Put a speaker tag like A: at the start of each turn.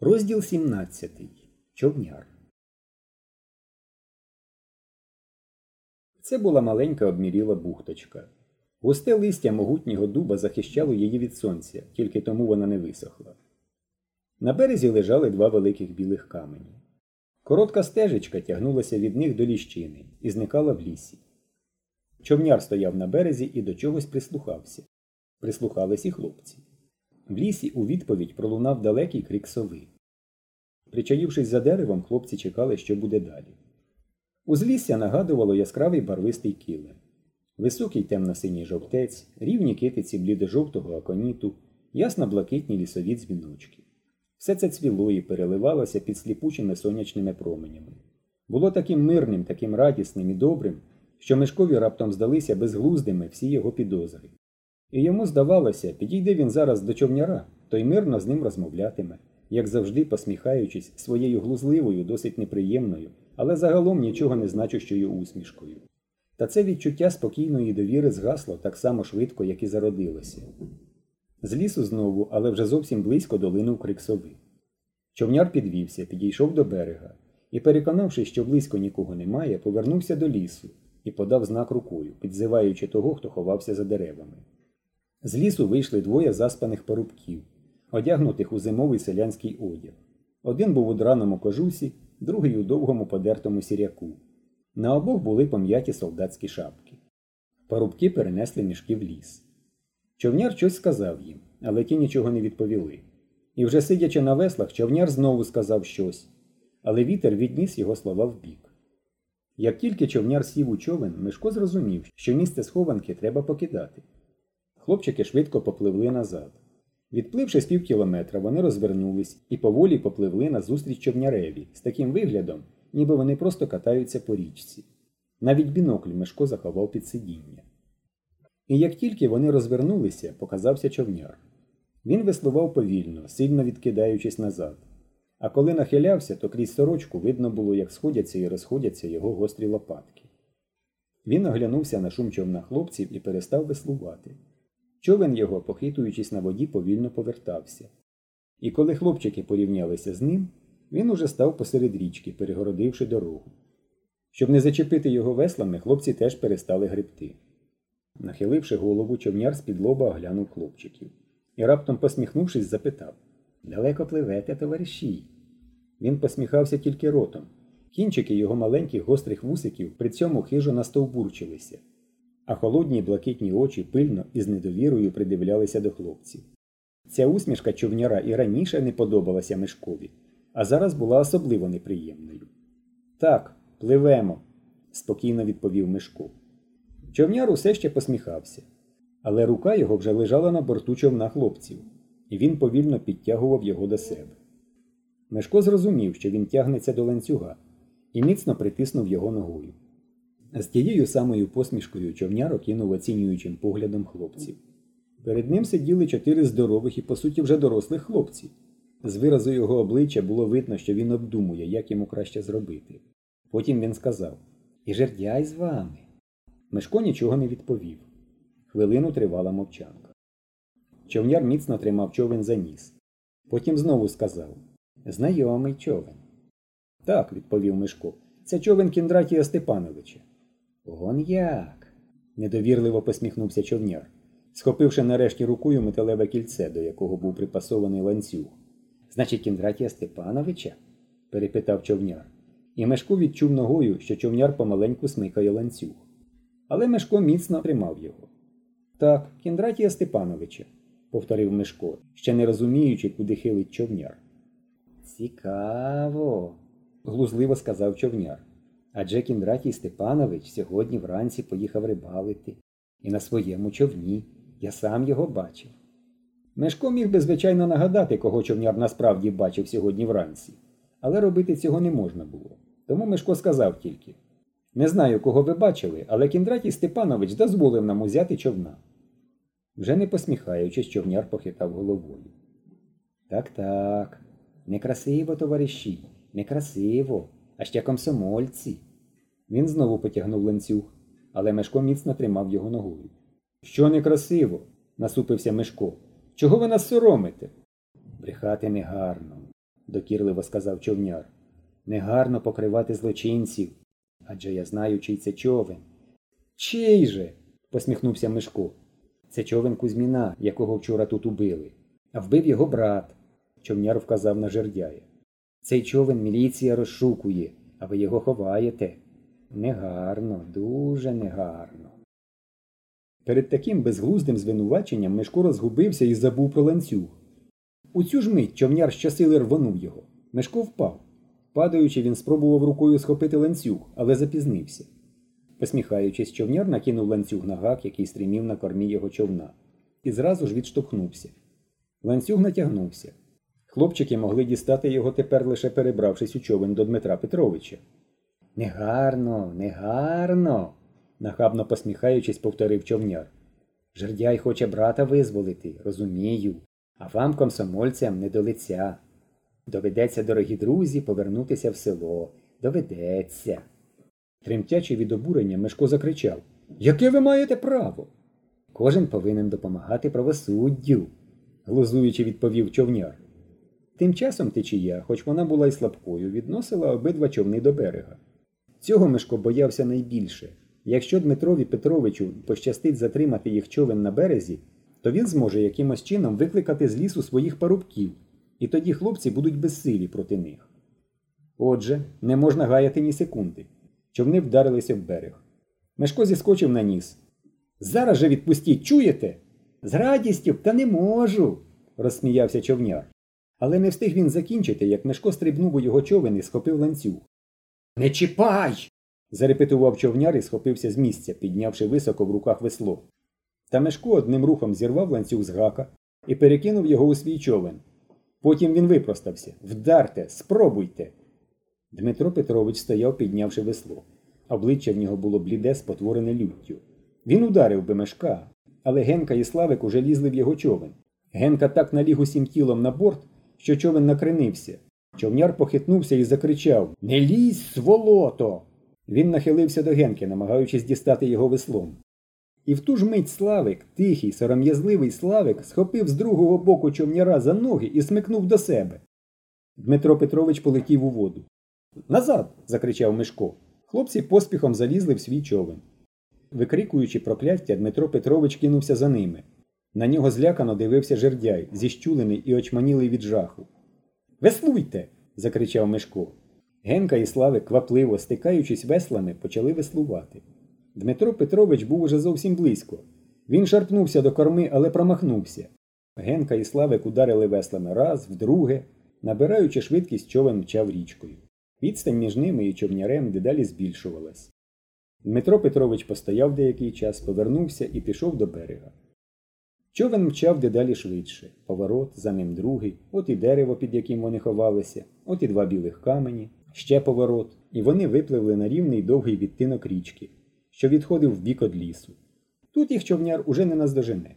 A: Розділ 17. Човняр. Це була маленька обміріла бухточка. Густе листя могутнього дуба захищало її від сонця, тільки тому вона не висохла. На березі лежали два великих білих камені. Коротка стежечка тягнулася від них до ліщини і зникала в лісі. Човняр стояв на березі і до чогось прислухався. Прислухались і хлопці. В лісі у відповідь пролунав далекий крик сови. Причаївшись за деревом, хлопці чекали, що буде далі. Узлісся нагадувало яскравий барвистий килим. Високий темно-синій жовтець, рівні китиці блідо-жовтого аконіту, ясно-блакитні лісові дзвіночки. Все це цвіло і переливалося під сліпучими сонячними променями. Було таким мирним, таким радісним і добрим, що Мишкові раптом здалися безглуздими всі його підозри. І йому здавалося, підійде він зараз до човняра, то й мирно з ним розмовлятиме, як завжди посміхаючись своєю глузливою, досить неприємною, але загалом нічого не значущою усмішкою. Та це відчуття спокійної довіри згасло так само швидко, як і зародилося. З лісу знову, але вже зовсім близько долинув крик сови. Човняр підвівся, підійшов до берега і, переконавшись, що близько нікого немає, повернувся до лісу і подав знак рукою, підзиваючи того, хто ховався за деревами. З лісу вийшли двоє заспаних парубків, одягнутих у зимовий селянський одяг. Один був у драному кожусі, другий у довгому подертому сіряку. На обох були пом'яті солдатські шапки. Парубки перенесли мішки в ліс. Човняр щось сказав їм, але ті нічого не відповіли. І вже сидячи на веслах, човняр знову сказав щось, але вітер відніс його слова вбік. Як тільки човняр сів у човен, Мишко зрозумів, що місце схованки треба покидати. Хлопчики швидко попливли назад. Відпливши з пів кілометра, вони розвернулись і поволі попливли назустріч човняреві з таким виглядом, ніби вони просто катаються по річці. Навіть бінокль Мишко заховав під сидіння. І як тільки вони розвернулися, показався човняр. Він веслував повільно, сильно відкидаючись назад. А коли нахилявся, то крізь сорочку видно було, як сходяться і розходяться його гострі лопатки. Він оглянувся на шум човна хлопців і перестав веслувати. Човен його, похитуючись на воді, повільно повертався. І коли хлопчики порівнялися з ним, він уже став посеред річки, перегородивши дорогу. Щоб не зачепити його веслами, хлопці теж перестали гребти. Нахиливши голову, човняр з-під лоба оглянув хлопчиків і раптом, посміхнувшись, запитав Далеко пливете, товариші. Він посміхався тільки ротом. Кінчики його маленьких гострих вусиків при цьому хижо настовбурчилися, а холодні блакитні очі пильно і з недовірою придивлялися до хлопців. Ця усмішка човняра і раніше не подобалася Мишкові, а зараз була особливо неприємною. Так, пливемо, спокійно відповів Мишко. Човняр усе ще посміхався, але рука його вже лежала на борту човна хлопців, і він повільно підтягував його до себе. Мишко зрозумів, що він тягнеться до ланцюга, і міцно притиснув його ногою. З тією самою посмішкою човняр окинув оцінюючим поглядом хлопців. Перед ним сиділи чотири здорових і, по суті, вже дорослих хлопці. З виразу його обличчя було видно, що він обдумує, як йому краще зробити. Потім він сказав І жердяй з вами. Мишко нічого не відповів. Хвилину тривала мовчанка. Човняр міцно тримав човен за ніс. Потім знову сказав Знайомий човен. Так, відповів Мишко. Це човен Кіндратія Степановича. Он недовірливо посміхнувся човняр, схопивши нарешті рукою металеве кільце, до якого був припасований ланцюг. Значить, Кіндратія Степановича? перепитав човняр. І Мешко відчув ногою, що човняр помаленьку смикає ланцюг. Але Мешко міцно тримав його. Так, Кіндратія Степановича, повторив Мешко, ще не розуміючи, куди хилить човняр. Цікаво, глузливо сказав човняр. Адже Кіндратій Степанович сьогодні вранці поїхав рибалити. І на своєму човні. Я сам його бачив. Мешко міг би, звичайно, нагадати, кого човняр насправді бачив сьогодні вранці, але робити цього не можна було. Тому Мешко сказав тільки Не знаю, кого ви бачили, але Кіндратій Степанович дозволив нам узяти човна. Вже не посміхаючись, човняр похитав головою. Так, так, некрасиво, товариші, некрасиво, а ще комсомольці. Він знову потягнув ланцюг, але Мешко міцно тримав його ногою. Що некрасиво? насупився Мешко. Чого ви нас соромите? Брехати негарно. докірливо сказав човняр. Негарно покривати злочинців. Адже я знаю, чий це човен. Чий же? посміхнувся Мишко. Це човен Кузьміна, якого вчора тут убили. А вбив його брат. Човняр вказав на жердяя. Цей човен міліція розшукує, а ви його ховаєте. Негарно, дуже негарно. Перед таким безглуздим звинуваченням Мишко розгубився і забув про ланцюг. У цю ж мить човняр щосили рвонув його. Мишко впав. Падаючи, він спробував рукою схопити ланцюг, але запізнився. Посміхаючись, човняр накинув ланцюг на гак, який стрімів на кормі його човна, і зразу ж відштовхнувся. Ланцюг натягнувся. Хлопчики могли дістати його тепер лише перебравшись у човен до Дмитра Петровича. Негарно, негарно, нахабно посміхаючись, повторив човняр. Жердяй хоче брата визволити, розумію, а вам, комсомольцям, не до лиця. Доведеться, дорогі друзі, повернутися в село. Доведеться. Тремтячи від обурення, Мешко закричав Яке ви маєте право? Кожен повинен допомагати правосуддю, глузуючи відповів човняр. Тим часом течія, хоч вона була й слабкою, відносила обидва човни до берега. Цього Мишко боявся найбільше. Якщо Дмитрові Петровичу пощастить затримати їх човен на березі, то він зможе якимось чином викликати з лісу своїх парубків, і тоді хлопці будуть безсилі проти них. Отже, не можна гаяти ні секунди. Човни вдарилися в берег. Мешко зіскочив на ніс. Зараз же відпустіть, чуєте? З радістю, та не можу, розсміявся човняр. Але не встиг він закінчити, як Мешко стрибнув у його човен і схопив ланцюг. Не чіпай! зарепетував човняр і схопився з місця, піднявши високо в руках весло. Та Мешко одним рухом зірвав ланцюг з гака і перекинув його у свій човен. Потім він випростався. Вдарте, спробуйте. Дмитро Петрович стояв, піднявши весло. Обличчя в нього було бліде, спотворене люттю. Він ударив би мешка, але Генка і Славик уже лізли в його човен. Генка так наліг усім тілом на борт, що човен накренився. Човняр похитнувся і закричав Не лізь, сволото! Він нахилився до Генки, намагаючись дістати його веслом. І в ту ж мить Славик, тихий, сором'язливий Славик, схопив з другого боку човняра за ноги і смикнув до себе. Дмитро Петрович полетів у воду. Назад. закричав Мишко. Хлопці поспіхом залізли в свій човен. Викрикуючи прокляття, Дмитро Петрович кинувся за ними. На нього злякано дивився жердяй, зіщулений і очманілий від жаху. Веслуйте. закричав Мишко. Генка і Славик, квапливо, стикаючись веслами, почали веслувати. Дмитро Петрович був уже зовсім близько. Він шарпнувся до корми, але промахнувся. Генка і Славик ударили веслами раз, вдруге, набираючи швидкість човен мчав річкою. Відстань між ними і човнярем дедалі збільшувалась. Дмитро Петрович постояв деякий час, повернувся і пішов до берега. Човен мчав дедалі швидше. Поворот, за ним другий, от і дерево, під яким вони ховалися, от і два білих камені, ще поворот, і вони випливли на рівний довгий відтинок річки, що відходив в бік од лісу. Тут їх човняр уже не наздожене.